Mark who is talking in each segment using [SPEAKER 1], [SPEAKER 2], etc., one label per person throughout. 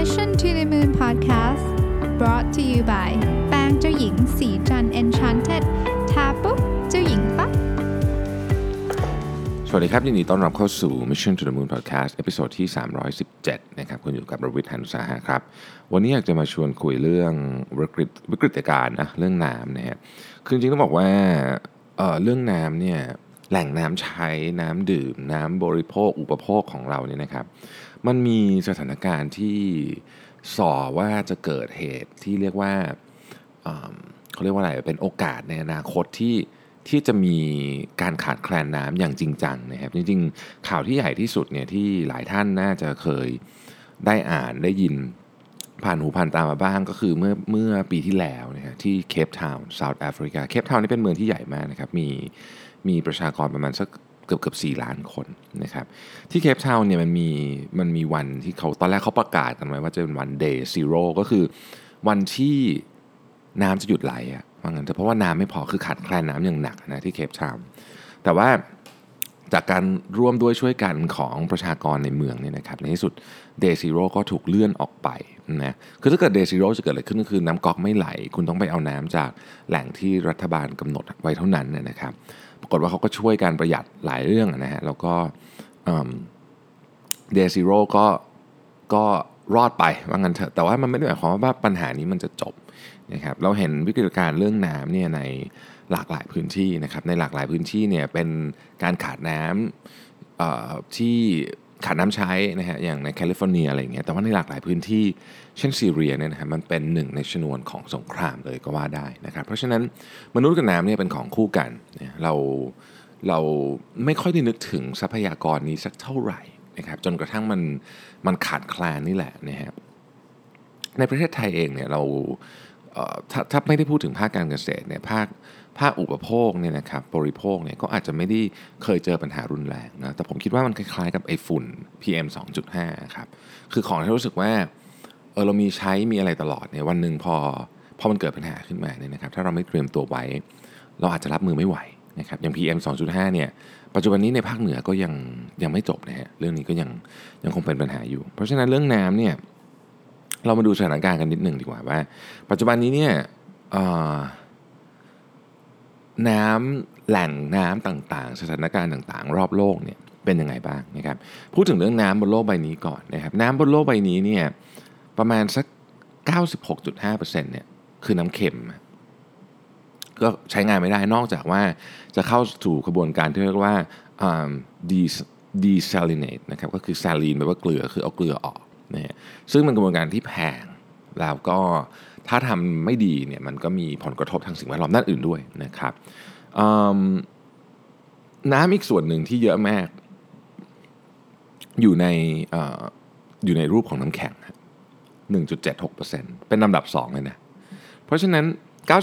[SPEAKER 1] Mission to the Moon Podcast brought to you by แป้งเจ้าหญิงศรีจันทร์ Enchanted ทาปุ๊บเจ้าหญิงปั๊บ
[SPEAKER 2] สวัสดีครับยินดีต้อนรับเข้าสู่ Mission to the Moon Podcast episode ที่ 317 นะครับคุณอยู่กับรวิศ หาญอุตสาหะครับ วันนี้อยากจะมาชวนคุยเรื่องวิกฤตวิกฤตการณ์นะเรื่องน้ำนะฮะคือจริงต้องบอกว่าเออเรื่องน้ำเนี่ยแหล่งน้ำใช้น้ำดื่ม น้ำบริโภคอุปโภคของเราเนี่ยนะครับ มันมีสถานการณ์ที่ส่อว่าจะเกิดเหตุที่เรียกว่าเขาเรียกว่าอะไรเป็นโอกาสในอนาคตที่ที่จะมีการขาดแคลนน้ำอย่างจริงจังนะครับ จริงๆ ข่าวที่ใหญ่ที่สุดเนี่ยที่หลายท่านน่าจะเคยได้อ่านได้ยินผ่านหูผ่านตามาบ้างก็คือเมื่อเมื่อปีที่แล้วนะฮะที่เคปทาวน์เซาท์แอฟริกาเคปทาวน์นี่เป็นเมืองที่ใหญ่มากนะครับ มีมีประชากรประมาณสัก เกือบเกือบ4ล้านคนนะครับที่เคปทาวน์เนี่ยมันมีมันมีวันที่เขาตอนแรกเขาประกาศกันไว้ว่าจะเป็นวัน day zero ก็คือวันที่น้ำจะหยุดไหลอะว่างั้นแต่เพราะว่าน้ำไม่พอคือขาดแคลนน้ำอย่างหนักนะที่เคปทาวน์แต่ว่าจากการร่วมด้วยช่วยกันของประชากรในเมืองเนี่ยนะครับในที่สุด day zero ก็ถูกเลื่อนออกไปนะคือถ้าเกิด day zero จะเกิดอะไรขึ้นก็คือน้ำก๊อกไม่ไหล คุณต้องไปเอาน้ำจากแหล่งที่รัฐบาลกำหนดไว้เท่านั้นนนะครับ ปรากฏว่าเขาก็ช่วยการประหยัดหลายเรื่องนะฮะแล้วก็เดซิโร่ก็ก็รอดไปว่างั้นเถอะแต่ว่ามันไม่ได้หมายความว่าปัญหานี้มันจะจบนะครับเราเห็นวิกฤตการณ์เรื่องน้ำเนี่ยในหลากหลายพื้นที่นะครับในหลากหลายพื้นที่เนี่ยเป็นการขาดน้ำที่ ขาดน้ำใช้นะฮะอย่างในแคลิฟอร์เนียอะไรอย่างเงี้ยแต่ว่าในหลากหลายพื้นที่เช่นซีเรียเนี่ยนะฮะมันเป็นหนึ่งในชนวนของสงครามเลยก็ว่าได้นะครับเพราะฉะนั้นมนุษย์กับน้ำเนี่ยเป็นของคู่กันเราเราไม่ค่อยได้นึกถึงทรัพยากรนี้สักเท่าไหร่นะครับจนกระทั่งมันมันขาดแคลนนี่แหละนะฮะในประเทศไทยเองเนี่ยเราเถ้าถ้าไม่ได้พูดถึงภาคการเกษตรเนี่ยภาค ภาคอุปโภคเนี่ยนะครับบริโภคเนี่ยก็อาจจะไม่ได้เคยเจอปัญหารุนแรงนะแต่ผมคิดว่ามันคล้ายๆกับไอ้ฝุ่น PM 2.5ครับคือของที่รู้สึกว่าเออเรามีใช้มีอะไรตลอดเนี่ยวันหนึ่งพอพอมันเกิดปัญหาขึ้นมาเนี่ยนะครับถ้าเราไม่เตรียมตัวไว้ เราอาจจะรับมือไม่ไหวนะครับอย่าง PM 2.5เนี่ยปัจจุบันนี้ในภาคเหนือก็ยังยังไม่จบนะฮะเรื่องนี้ก็ยังยังคงเป็นปัญหาอยู่ เพราะฉะนั้นเรื่องน้ำเนี่ยเรามาดูสถานการณ์กันนิดหนึ่งดีกว่าว่า ปัจจุบันนี้เนี่ยเอ่ น้ำแหล่งน้ำต่างๆ สถานการณ์ต่างๆ รอบโลกเนี่ยเป็นยังไงบ้างนะครับพูดถึงเรื่องน้ำบนโลกใบนี้ก่อนนะครับน้ำบนโลกใบนี้เนี่ยประมาณสัก 96.5%เนี่ยคือน้ำเค็ม ก็ใช้งานไม่ได้นอกจากว่าจะเข้าสู่กระบวนการที่เรียกว่าอ่า de- desalinate นะครับก็คือ saline แปลว่าเกลือคือเอาเกลือออกนะฮะซึ่งเป็นกระบวนการที่แพงแล้วก็ ถ้าทำไม่ดีเนี่ยมันก็มีผลกระทบทางสิ่งแวดล้อมด้านอื่นด้วยนะครับน้ำอีกส่วนหนึ่งที่เยอะมาก อยู่ในออยู่ในรูปของน้ำแข็ง 1.76%เป็นลำดับ 2 เลยนะ เพราะฉะนั้น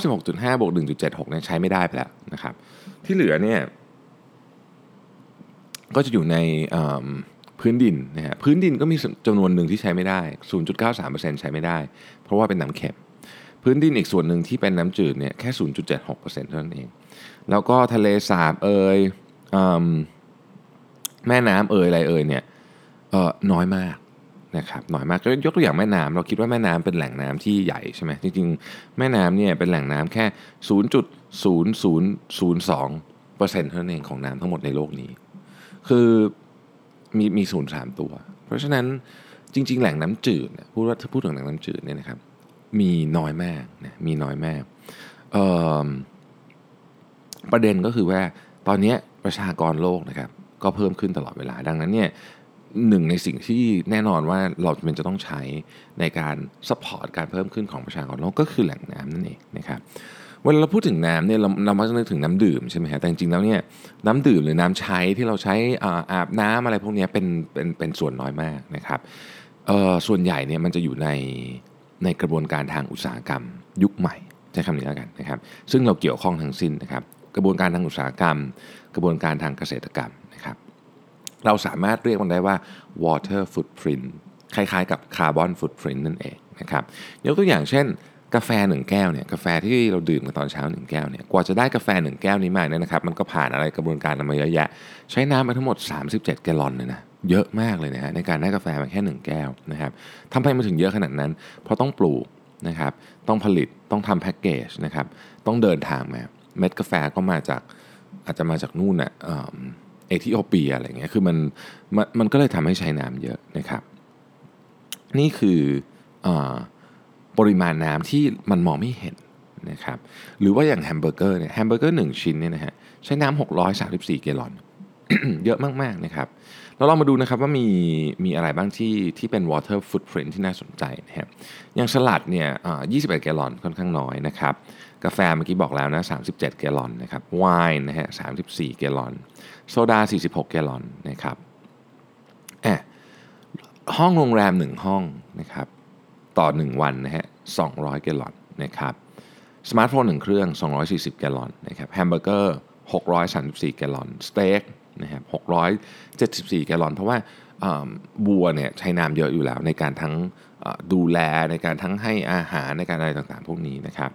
[SPEAKER 2] 96.5บวก1.76เนี่ยใช้ไม่ได้ไปแล้วนะครับ ที่เหลือเนี่ยก็จะอยู่ในพื้นดินนะฮะพื้นดินก็มีจำนวนหนึ่งที่ใช้ไม่ได้ 0.93%ใช้ไม่ได้ เพราะว่าเป็นน้ำเค็ม พื้นดินอีกส่วนหนึ่งที่เป็นน้ำจืดเนี่ยแค่ 0.76%เท่านั้นเอง แล้วก็ทะเลสาบเอ่ยเอแม่น้ำเอ่ยอะไรเอ่ยเนี่ยเออน้อยมากนะครับน้อยมากยกตัวอย่างแม่น้ำเราคิดว่าแม่น้ำเป็นแหล่งน้ำที่ใหญ่ใช่ไหมจริงๆ แม่น้ำเนี่ยเป็นแหล่งน้ำแค่ 0.0002%เท่านั้นเองของน้ำทั้งหมดในโลกนี้ คือมีมีศูนย์สามตัว เพราะฉะนั้นจริง ๆ แหล่งน้ำจืดพูดว่าถ้าพูดถึงแหล่งน้ำจืดเนี่ยนะครับ มีน้อยมากนะมีน้อยมากประเด็นก็คือว่าตอนนี้ประชากรโลกนะครับก็เพิ่มขึ้นตลอดเวลา ดังนั้นเนี่ยหนึ่งในสิ่งที่แน่นอนว่าเราจำเป็นจะต้องใช้ในการ support การเพิ่มขึ้นของประชากรโลกก็คือแหล่งน้ำนั่นเองนะครับเวลาเราพูดถึงน้ำเนี่ยเราเรามักจะนึกถึงน้ำดื่มใช่ไหมฮะแต่จริงๆแล้วเนี่ยน้ำดื่มหรือน้ำใช้ที่เราใช้อาบน้ำอะไรพวกนี้เป็นเป็นเป็นส่วนน้อยมากนะครับส่วนใหญ่เนี่ยมันจะอยู่ใน ในกระบวนการทางอุตสาหกรรม ยุคใหม่ใช้คำนี้แล้วกันนะครับ ซึ่งเราเกี่ยวข้องทั้งสิ้นนะครับ กระบวนการทางอุตสาหกรรม กระบวนการทางเกษตรกรรมนะครับ เราสามารถเรียกมันได้ว่า water footprint คล้ายๆ กับ carbon footprint นั่นเองนะครับยกตัวอย่างเช่น กาแฟหนึ่งแก้วเนี่ยกาแฟที่เราดื่มกันตอนเช้าหนึ่งแก้วเนี่ยกว่าจะได้กาแฟหนึ่งแก้วนี้มาเนี่ยนะครับ มันก็ผ่านอะไรกระบวนการมาเยอะแยะ ใช้น้ำไปทั้งหมด 37 แกลลอนเลยนะ เยอะมากเลยนะฮะในการได้กาแฟมาแค่ 1 แก้วนะครับทำไมมันถึงเยอะขนาดนั้น เพราะต้องปลูกนะครับต้องผลิตต้องทำแพ็กเกจนะครับต้องเดินทางมาเม็ดกาแฟก็มาจากอาจจะมาจากนู่นน่ะเอธิโอเปียอะไรเงี้ยคือมันมันมันก็เลยทำให้ใช้น้ำเยอะนะครับ นี่คืออปริมาณน้ำที่มันมองไม่เห็นนะครับหรือว่าอย่างแฮมเบอร์เกอร์เนี่ยแฮมเบอร์เกอร์หนึ่งชิ้นเนี่ยนะฮะใช้น้ำ634แกลลอน เยอะมากๆนะครับเราลองมาดูนะครับว่ามีมีอะไรบ้างที่ที่เป็น water footprint ที่น่าสนใจนะครับอย่างสลัดเนี่ย21 แกลลอนค่อนข้างน้อยนะครับกาแฟเมื่อกี้บอกแล้วนะ 37 แกลลอนนะครับไวน์นะฮะ34 แกลลอน โซดา 46 แกลลอนนะครับแอบห้องโรงแรม 1 ห้องนะครับต่อ 1 วันนะฮะ200 แกลลอนนะครับสมาร์ทโฟน1เครื่อง 240 แกลลอนนะครับแฮมเบอร์เกอร์ 634 แกลลอน สเต็ก นะครับ674 แกลลอน เพราะว่าวัวเนี่ยใช้น้ำเยอะอยู่แล้ว ในการทั้งดูแลในการทั้งให้อาหารในการอะไรต่างๆ พวกนี้นะครับ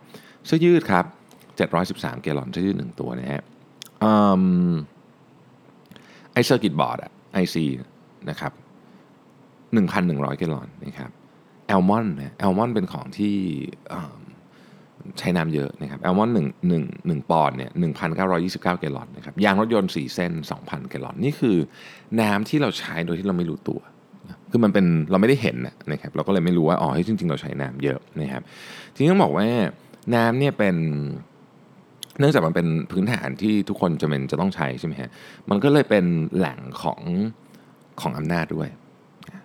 [SPEAKER 2] เสื้อยืดครับ 713 แกลลอนเสื้อยืดหนึ่งตัวนะฮะไอ circuit board อะ ICนะครับ1,100 แกลลอนนะครับอัลมอนด์นะอัลมอนด์เป็นของที่ ใช้น้ำเยอะนะครับอัลมอนด์หนึ่งหนึ่งหนึ่งปอนด์เนี่ยหนึ่งพันเก้าร้อยยี่สิบเก้าแกลลอนนะครับยางรถยนต์สี่เส้นสองพันแกลลอน นี่คือน้ำที่เราใช้โดยที่เราไม่รู้ตัว คือมันเป็นเราไม่ได้เห็นนะครับเราก็เลยไม่รู้ว่าอ๋อจริง ๆ เราใช้น้ำเยอะนะครับทีนี้ต้องบอกว่าน้ำเนี่ยเป็นเนื่องจากมันเป็นพื้นฐานที่ทุกคนจำเป็นจะต้องใช้ใช่ไหมฮะมันก็เลยเป็นแหล่งของของอำนาจด้วย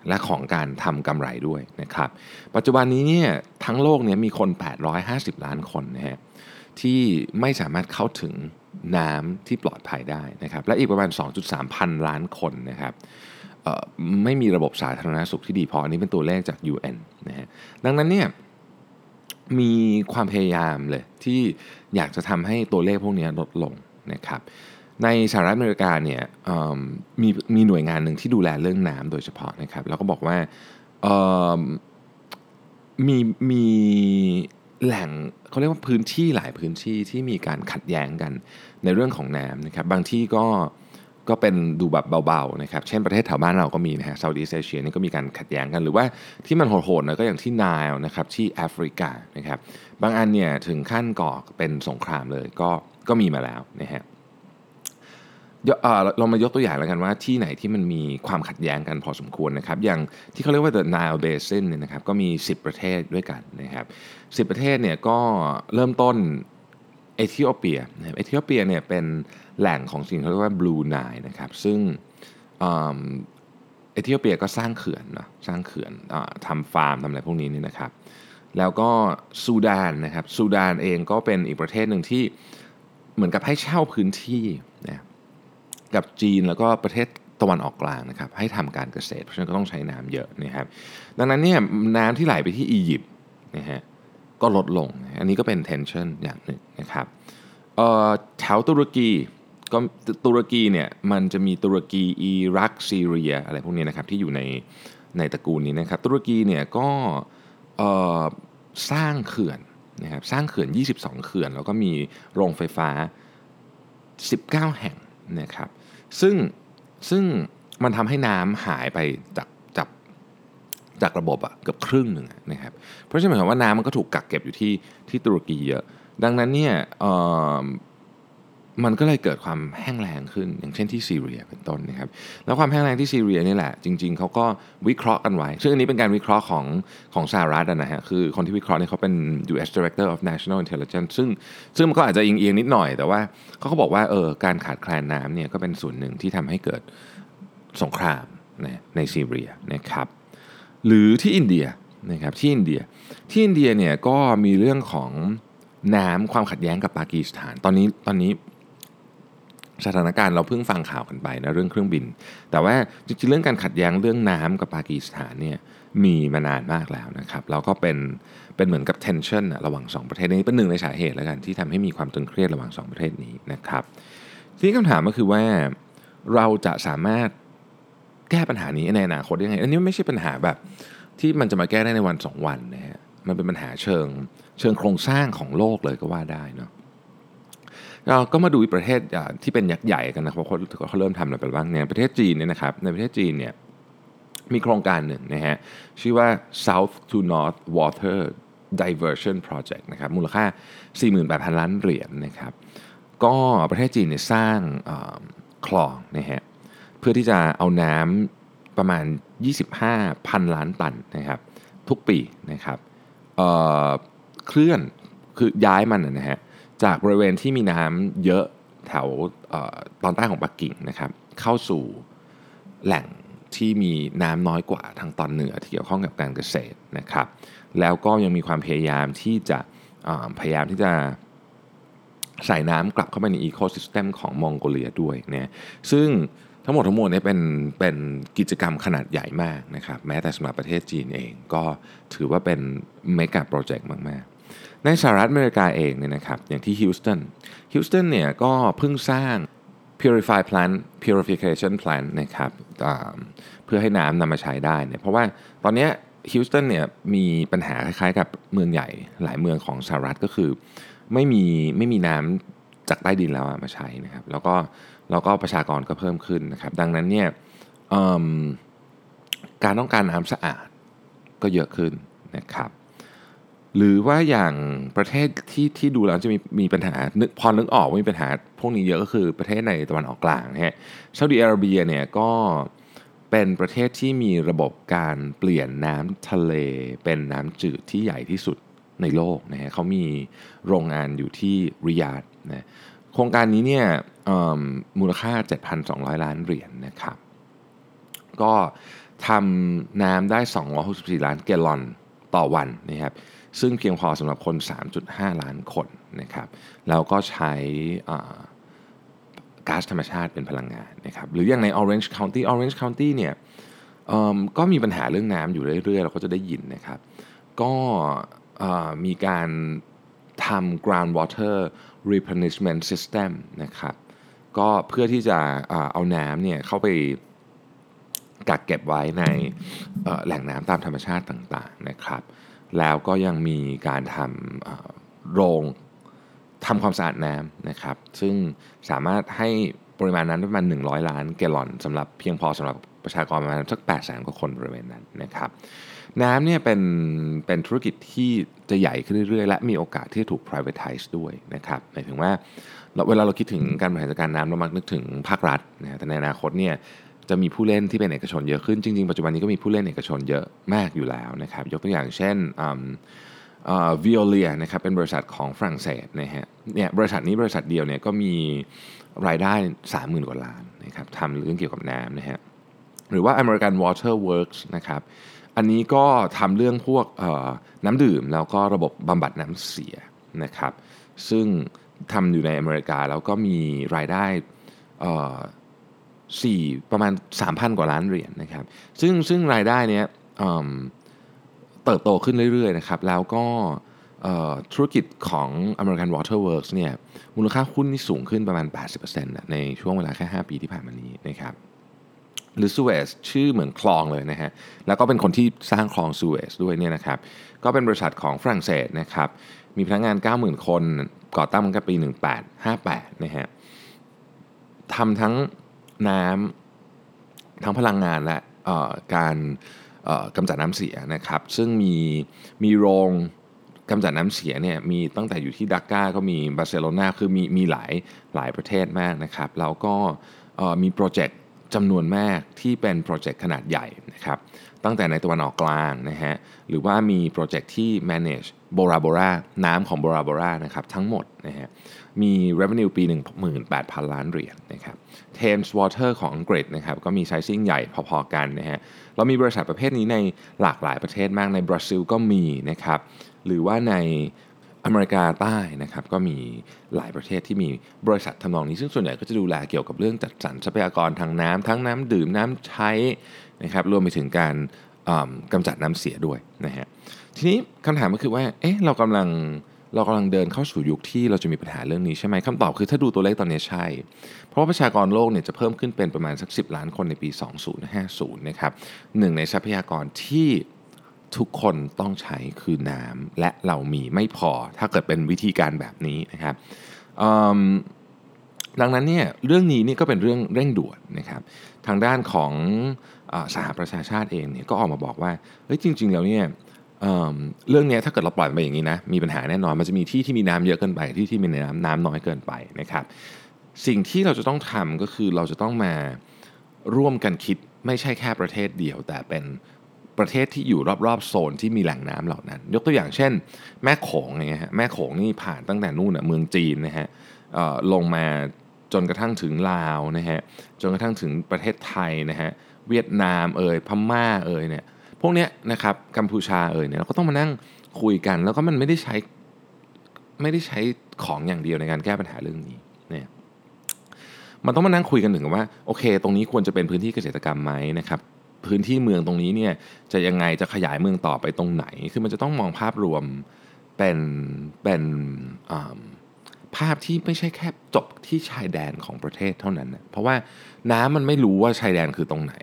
[SPEAKER 2] และของการทำกำไรด้วยนะครับ ปัจจุบันนี้เนี่ยทั้งโลกเนี่ยมีคน 850 ล้านคนนะฮะที่ไม่สามารถเข้าถึงน้ำที่ปลอดภัยได้นะครับและอีกประมาณ 2.3 พันล้านคนนะครับไม่มีระบบสาธารณสุขที่ดีพออันนี้เป็นตัวเลขจาก UN นะฮะดังนั้นเนี่ยมีความพยายามเลยที่อยากจะทำให้ตัวเลขพวกนี้ลดลงนะครับ ในสหรัฐอเมริกาเนี่ยมีมีหน่วยงานหนึ่งที่ดูแลเรื่องน้ำโดยเฉพาะนะครับ แล้วก็บอกว่ามีมีแหล่งเขาเรียกว่าพื้นที่หลายพื้นที่ที่มีการขัดแย้งกันในเรื่องของน้ำนะครับ บางที่ก็ก็เป็นดูแบบเบาๆนะครับเช่นประเทศแถวบ้านเราก็มีนะฮะซาอุดีเอเชียนี่ก็มีการขัดแย้งกันหรือว่าที่มันโหดๆนะก็อย่างที่ไนล์นะครับที่แอฟริกานะครับบางอันเนี่ยถึงขั้นก่อเป็นสงครามเลยก็ก็มีมาแล้วนะฮะ เรามายกตัวอย่างแล้วกันว่าที่ไหนที่มันมีความขัดแย้งกันพอสมควรนะครับ อย่างที่เขาเรียกว่า the Nile Basin เนี่ยนะครับก็มี 10 ประเทศด้วยกันนะครับ 10 ประเทศเนี่ยก็เริ่มต้นเอธิโอเปียนะครับเอธิโอเปียเนี่ยเป็นแหล่งของสิ่งเขาเรียกว่า Blue Nile นะครับซึ่งเอธิโอเปียก็สร้างเขื่อนนะสร้างเขื่อนอทำฟาร์มทำอะไรพวกนี้นี่นะครับ แล้วก็ซูดานนะครับซูดานเองก็เป็นอีกประเทศหนึ่งที่เหมือนกับให้เช่าพื้นที่ กับจีนแล้วก็ประเทศตะวันออกกลางนะครับให้ทำการเกษตร เพราะฉะนั้นก็ต้องใช้น้ำเยอะนะครับดังนั้นเนี่ยน้ำที่ไหลไปที่อียิปต์นะฮะก็ลดลง อันนี้ก็เป็น tension อย่างหนึ่งนะครับแถวตุรกีก็ตุรกีเนี่ยมันจะมีตุรกีอิรักซีเรียอะไรพวกนี้นะครับที่อยู่ในในตระกูลนี้นะครับตุรกีเนี่ยก็สร้างเขื่อนนะครับสร้างเขื่อน 22 เขื่อน แล้วก็มีโรงไฟฟ้า 19 แห่ง นะครับซึ่งซึ่งมันทำให้น้ำหายไปจากจากจากระบบอะเกือบครึ่งหนึ่งนะครับเพราะฉะนั้นหมายความว่าน้ำมันก็ถูกกักเก็บอยู่ที่ที่ตุรกีเยอะ ดังนั้นเนี่ย มันก็เลยเกิดความแห้งแล้งขึ้น อย่างเช่นที่ซีเรียเป็นต้นนะครับแล้วความแห้งแล้งที่ซีเรียนี่แหละ จริง ๆเขาก็วิเคราะห์กันไว้ ซึ่งอันนี้เป็นการวิเคราะห์ของของสหรัฐนะฮะคือคนที่วิเคราะห์นี่เขาเป็น U.S. Director of National Intelligence ซึ่งซึ่งมันก็อาจจะเอียงๆนิดหน่อย แต่ว่าเขาก็บอกว่าเออการขาดแคลนน้ำเนี่ยก็เป็นส่วนหนึ่งที่ทำให้เกิดสงครามนะในซีเรียนะครับหรือที่อินเดียนะครับที่อินเดียที่อินเดียเนี่ยก็มีเรื่องของน้ำความขัดแย้งกับปากีสถาน ตอนนี้ตอนนี้ สถานการณ์เราเพิ่งฟังข่าวกันไปนะเรื่องเครื่องบิน แต่ว่าจริงๆเรื่องการขัดแย้งเรื่องน้ำกับปากีสถานเนี่ยมีมานานมากแล้วนะครับแล้วก็เป็นเป็นเหมือนกับ tension ระหว่าง 2 ประเทศนี้เป็นหนึ่งในสาเหตุแล้วกันที่ทำให้มีความตึงเครียดระหว่าง 2 ประเทศนี้นะครับทีนี้คำถามก็คือว่าเราจะสามารถแก้ปัญหานี้ในอนาคตยังไง อันนี้ไม่ใช่ปัญหาแบบที่มันจะมาแก้ได้ในวัน 2 วันนะฮะมันเป็นปัญหาเชิงเชิงโครงสร้างของโลกเลยก็ว่าได้เนาะ ก็มาดูประเทศที่เป็นยักษ์ใหญ่กันนะครับเขาเขาเริ่มทำอะไรไปบ้างเนี่ยประเทศจีนเนี่ยนะครับในประเทศจีนเนี่ยมีโครงการหนึ่งนะฮะชื่อว่า South to North Water Diversion Project นะครับมูลค่า 48,000 ล้านเหรียญนนะครับก็ประเทศจีนเนี่ยสร้างคลองนะฮะเพื่อที่จะเอาน้ำประมาณ 25,000 ล้านตันนะครับทุกปีนะครับเเคลื่อนคือย้ายมันนะฮะ จากบริเวณที่มีน้ำเยอะแถวตอนใต้ของปักกิ่งนะครับ เข้าสู่แหล่งที่มีน้ำน้อยกว่าทางตอนเหนือที่เกี่ยวข้องกับการเกษตรนะครับ แล้วก็ยังมีความพยายามที่จะพยายามที่จะใส่น้ำกลับเข้าไปในอีโคซิสเต็มของมองโกเลียด้วยเนี่ยซึ่งทั้งหมดทั้งมวลนี้เป็นเป็นกิจกรรมขนาดใหญ่มากนะครับ แม้แต่สำหรับประเทศจีนเองก็ถือว่าเป็นเมกะโปรเจกต์มาก ๆ ในสหรัฐอเมริกาเองเนี่ยนะครับอย่างที่ฮิวสตันฮิวสตันเนี่ยก็เพิ่งสร้าง purify plant purification plant นะครับเพื่อให้น้ำนำมาใช้ได้เนี่ยเพราะว่าตอนนี้ฮิวสตันเนี่ยมีปัญหาคล้ายๆกับเมืองใหญ่หลายเมืองของสหรัฐก็คือ ไม่มีไม่มีน้ำจากใต้ดินแล้วมาใช้นะครับแล้วก็แล้วก็ประชากรก็เพิ่มขึ้นนะครับดังนั้นเนี่ยการต้องการน้ำสะอาดก็เยอะขึ้นนะครับ หรือว่าอย่างประเทศที่ที่ดูแล้วจะมีมีปัญหานึกพอนึกออกว่ามีปัญหาพวกนี้เยอะก็คือประเทศในตะวันออกกลางนะฮะซาอุดิอาระเบียเนี่ยก็เป็นประเทศที่มีระบบการเปลี่ยนน้ำทะเล เป็นน้ำจืดที่ใหญ่ที่สุดในโลกนะฮะเขามีโรงงานอยู่ที่ริยาดนะโครงการนี้เนี่ยมูลค่า 7,200 ล้านเหรียญนนะครับ ก็ทำน้ำได้ 264 ล้านแกลลอนต่อวันนะครับ ซึ่งเพียงพอสำหรับคน 3.5 ล้านคนนะครับแล้วก็ใช้ก๊าซธรรมชาติเป็นพลังงานนะครับหรืออย่างใน Orange County Orange County เนี่ยก็มีปัญหาเรื่องน้ำอยู่เรื่อยๆ เราก็จะได้ยินนะครับ ก็มีการทำ groundwater replenishment system นะครับก็เพื่อที่จะเอาน้ำเนี่ยเข้าไปกักเก็บไว้ในแหล่งน้ำตามธรรมชาติต่างๆนะครับ แล้วก็ยังมีการทำโรงทำความสะอาดน้ำนะครับ ซึ่งสามารถให้ปริมาณนั้นประมาณ 100 ล้านแกลลอนสำหรับเพียงพอสำหรับประชากรประมาณสัก8แสนกว่าคนบริเวณนั้นนะครับน้ำเนี่ยเป็นเป็นธุรกิจที่จะใหญ่ขึ้นเรื่อยๆ และมีโอกาสที่จะถูก privatize ด้วยนะครับหมายถึงว่าเวลาเราคิดถึงการบริหารจัดการน้ำเรามักนึกถึงภาครัฐนะแต่ในอนาคตเนี่ย จะมีผู้เล่นที่เป็นเอกชนเยอะขึ้น จริงๆ ปัจจุบันนี้ก็มีผู้เล่นเอกชนเยอะมากอยู่แล้วนะครับ ยกตัวอย่างเช่นวิโอเลียนะครับเป็นบริษัทของฝรั่งเศสนะฮะเนี่ยบริษัทนี้บริษัทเดียวเนี่ยก็มีรายได้ 30,000 กว่าล้านนะครับทำเรื่องเกี่ยวกับน้ำนะฮะหรือว่า American Water Works นะครับอันนี้ก็ทำเรื่องพวกน้ำดื่ม แล้วก็ระบบบำบัดน้ำเสียนะครับซึ่งทำอยู่ในอเมริกาแล้วก็มีรายได้ สี่ประมาณ 3,000 กว่าล้านเหรียญนนะครับซึ่งซึ่งรายได้เนี้ยเติบโตขึ้นเรื่อยๆนะครับแล้วก็ธุรกิจของ American Water Works เนี่ยมูลค่าหุ้นนี่สูงขึ้นประมาณ 80%ในช่วงเวลาแค่ 5 ปีที่ผ่านมานี้นะครับหรือซูเอซชื่อเหมือนคลองเลยนะฮะแล้วก็เป็นคนที่สร้างคลองซูเอซด้วยเนี่ยนะครับก็เป็นบริษัทของฝรั่งเศสนะครับมีพนักงาน 90,000 คนก่อตั้งมันก็ปี 1858นะฮะทำทั้ง น้ำทั้งพลังงานและการกำจัดน้ำเสียนะครับ ซึ่งมีมีโรงกำจัดน้ำเสียเนี่ยมีตั้งแต่อยู่ที่ดักกาก็มีบาร์เซโลนาคือมีมีหลายหลายประเทศมากนะครับ แล้วก็มีโปรเจกต์ จำนวนมากที่เป็นโปรเจกต์ขนาดใหญ่นะครับตั้งแต่ในตะวันออกกลางนะฮะหรือว่ามีโปรเจกต์ที่ manage โบราโบราน้ำของโบราโบรานะครับทั้งหมดนะฮะมี revenue ปี 18,000 ล้านเหรียญนะครับ Thames Water ของอังกฤษนะครับก็มี sizing ใหญ่พอๆกันนะฮะเรามีบริษัทประเภทนี้ในหลากหลายประเทศมากในบราซิลก็มีนะครับหรือว่าใน อเมริกาใต้นะครับก็มีหลายประเทศที่มีบริษัททำนองนี้ซึ่งส่วนใหญ่ก็จะดูแลเกี่ยวกับเรื่องจัดสรรทรัพยากรทางน้ำทั้งน้ำดื่มน้ำใช้นะครับรวมไปถึงการกำจัดน้ำเสียด้วยนะฮะทีนี้คำถามก็คือว่าเอ๊ะเรากำลังเรากำลังเดินเข้าสู่ยุคที่เราจะมีปัญหาเรื่องนี้ใช่ไหมคำตอบคือถ้าดูตัวเลขตอนนี้ใช่ เพราะว่าประชากรโลกเนี่ยจะเพิ่มขึ้นเป็นประมาณสัก 10 ล้านคนในปี 2050นะครับหนึ่งในทรัพยากรที่ ทุกคนต้องใช้คือน้ำและเรามีไม่พอ ถ้าเกิดเป็นวิธีการแบบนี้นะครับดังนั้นเนี่ยเรื่องนี้นี่ก็เป็นเรื่องเร่งด่วนนะครับทางด้านของอสหประชาชาติเองเนี่ยก็ออกมาบอกว่าเฮ้ยจริง ๆ แล้วเนี่ยเเรื่องนี้ถ้าเกิดเราปล่อยไปอย่างนี้นะมีปัญหาแน่นอนมันจะมีที่ที่มีน้ำเยอะเกินไปที่ที่มีน้ำน้ำน้อยเกินไปนะครับ สิ่งที่เราจะต้องทำก็คือเราจะต้องมาร่วมกันคิดไม่ใช่แค่ประเทศเดียว แต่เป็น ประเทศที่อยู่รอบๆโซนที่มีแหล่งน้ำเหล่านั้น ยกตัวอย่างเช่น แม่โขงเนี่ยฮะแม่โขงนี่ผ่านตั้งแต่นู่นเมืองจีนนะฮะลงมาจนกระทั่งถึงลาวนะฮะจนกระทั่งถึงประเทศไทยนะฮะเวียดนามเอ่ยพม่าเอ่ยเนี่ยพวกเนี้ยนะครับกัมพูชาเอ่ยเนี่ยเราก็ต้องมานั่งคุยกัน แล้วก็มันไม่ได้ใช้ไม่ได้ใช้ของอย่างเดียวในการแก้ปัญหาเรื่องนี้เนี่ยมันต้องมานั่งคุยกันถึงว่าโอเค ตรงนี้ควรจะเป็นพื้นที่เกษตรกรรมไหมนะครับ พื้นที่เมืองตรงนี้เนี่ยจะยังไงจะขยายเมืองต่อไปตรงไหน คือมันจะต้องมองภาพรวมเป็นเป็นภาพที่ไม่ใช่แค่จบที่ชายแดนของประเทศเท่านั้นนะเพราะว่าน้ำมันไม่รู้ว่าชายแดนคือตรงไหน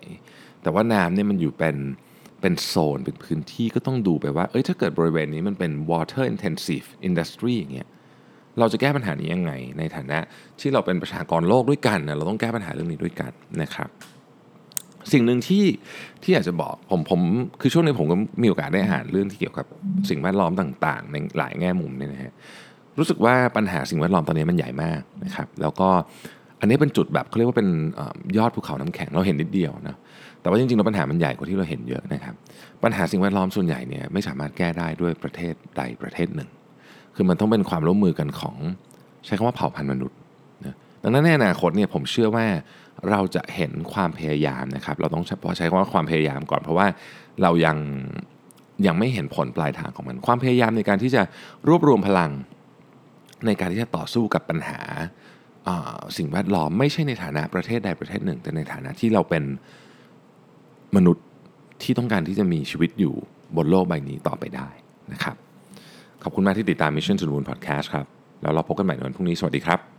[SPEAKER 2] แต่ว่าน้ำเนี่ยมันอยู่เป็นเป็นโซนเป็นพื้นที่ก็ต้องดูไปว่า เอ้ยถ้าเกิดบริเวณนี้มันเป็น water intensive industry อย่างเงี้ยเราจะแก้ปัญหานี้ยังไง ในฐานะที่เราเป็นประชากรโลกด้วยกันนะเราต้องแก้ปัญหาเรื่องนี้ด้วยกันนะครับ สิ่งหนึ่งที่ที่อยากจะบอกผมผมคือช่วงนี้ผมก็มีโอกาสได้อ่านเรื่องที่เกี่ยวกับสิ่งแวดล้อมต่างๆ ในหลายแง่มุมเนี่ยนะฮะรู้สึกว่าปัญหาสิ่งแวดล้อมตอนนี้มันใหญ่มากนะครับ แล้วก็อันนี้เป็นจุดแบบเขาเรียกว่าเป็นยอดภูเขาน้ำแข็งเราเห็นนิดเดียวนะแต่ว่าจริงๆแล้วปัญหามันใหญ่กว่าที่เราเห็นเยอะนะครับ ปัญหาสิ่งแวดล้อมส่วนใหญ่เนี่ยไม่สามารถแก้ได้ด้วยประเทศใดประเทศหนึ่ง คือมันต้องเป็นความร่วมมือกันของใช้คำว่าเผ่าพันธุ์มนุษย์นะดังนั้นในอนาคตเนี่ยผมเชื่อว่า เราจะเห็นความพยายามนะครับ เราต้องพอใช้คำว่าความพยายามก่อน เพราะว่าเรายังยังไม่เห็นผลปลายทางของมัน ความพยายามในการที่จะรวบรวมพลัง ในการที่จะต่อสู้กับปัญหาสิ่งแวดล้อมไม่ใช่ในฐานะประเทศใดประเทศหนึ่ง แต่ในฐานะที่เราเป็นมนุษย์ที่ต้องการที่จะมีชีวิตอยู่บนโลกใบนี้ต่อไปได้นะครับ ขอบคุณมากที่ติดตาม Mission to the Moon Podcast ครับ แล้วเราพบกันใหม่ในวันพรุ่งนี้ สวัสดีครับ